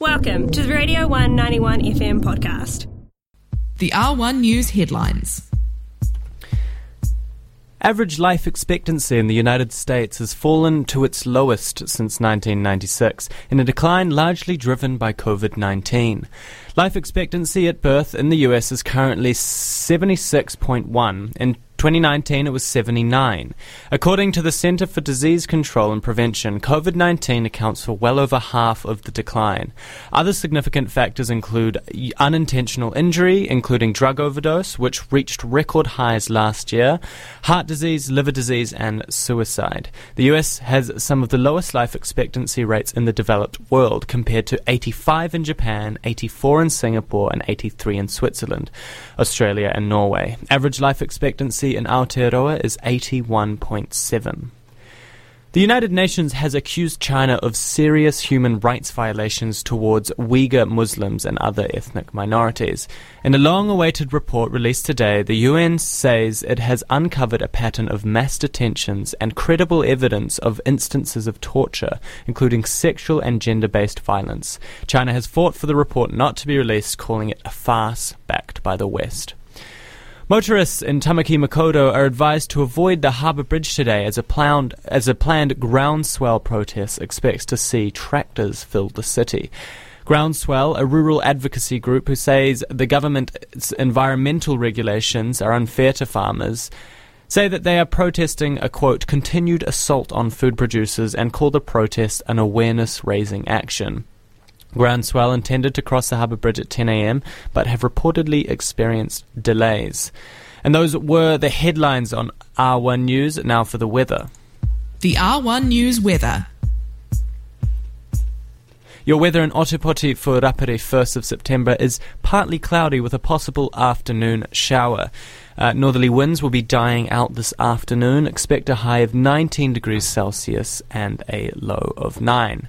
Welcome to the Radio One 91FM podcast. The R1 News headlines. Average life expectancy in the United States has fallen to its lowest since 1996, in a decline largely driven by COVID 19. Life expectancy at birth in the US is currently 76.1, and 2019 it was 79. According to the Center for Disease Control and Prevention, COVID 19 accounts for well over half of the decline. Other significant factors include unintentional injury, including drug overdose, which reached record highs last year, heart disease, liver disease, and suicide. The US has some of the lowest life expectancy rates in the developed world, compared to 85 in Japan, 84 in Singapore, and 83 in Switzerland, Australia, and Norway. Average life expectancy in Aotearoa is 81.7. The United Nations has accused China of serious human rights violations towards Uyghur Muslims and other ethnic minorities. In a long awaited report released today, the UN says it has uncovered a pattern of mass detentions and credible evidence of instances of torture, including sexual and gender based violence. China has fought for the report not to be released, calling it a farce backed by the West. Motorists in Tamaki Makaurau are advised to avoid the harbour bridge today as a planned, as a planned groundswell protest expects to see tractors fill the city. Groundswell, a rural advocacy group who says the government's environmental regulations are unfair to farmers, say that they are protesting a quote continued assault on food producers and call the protest an awareness raising action. Groundswell intended to cross the harbour bridge at 10 a.m., but have reportedly experienced delays. And those were the headlines on R1 News. Now for the weather. The R1 News weather. Your weather in Otepoti for Rapare 1st of September is partly cloudy with a possible afternoon shower. Uh, northerly winds will be dying out this afternoon. Expect a high of 19 degrees Celsius and a low of 9.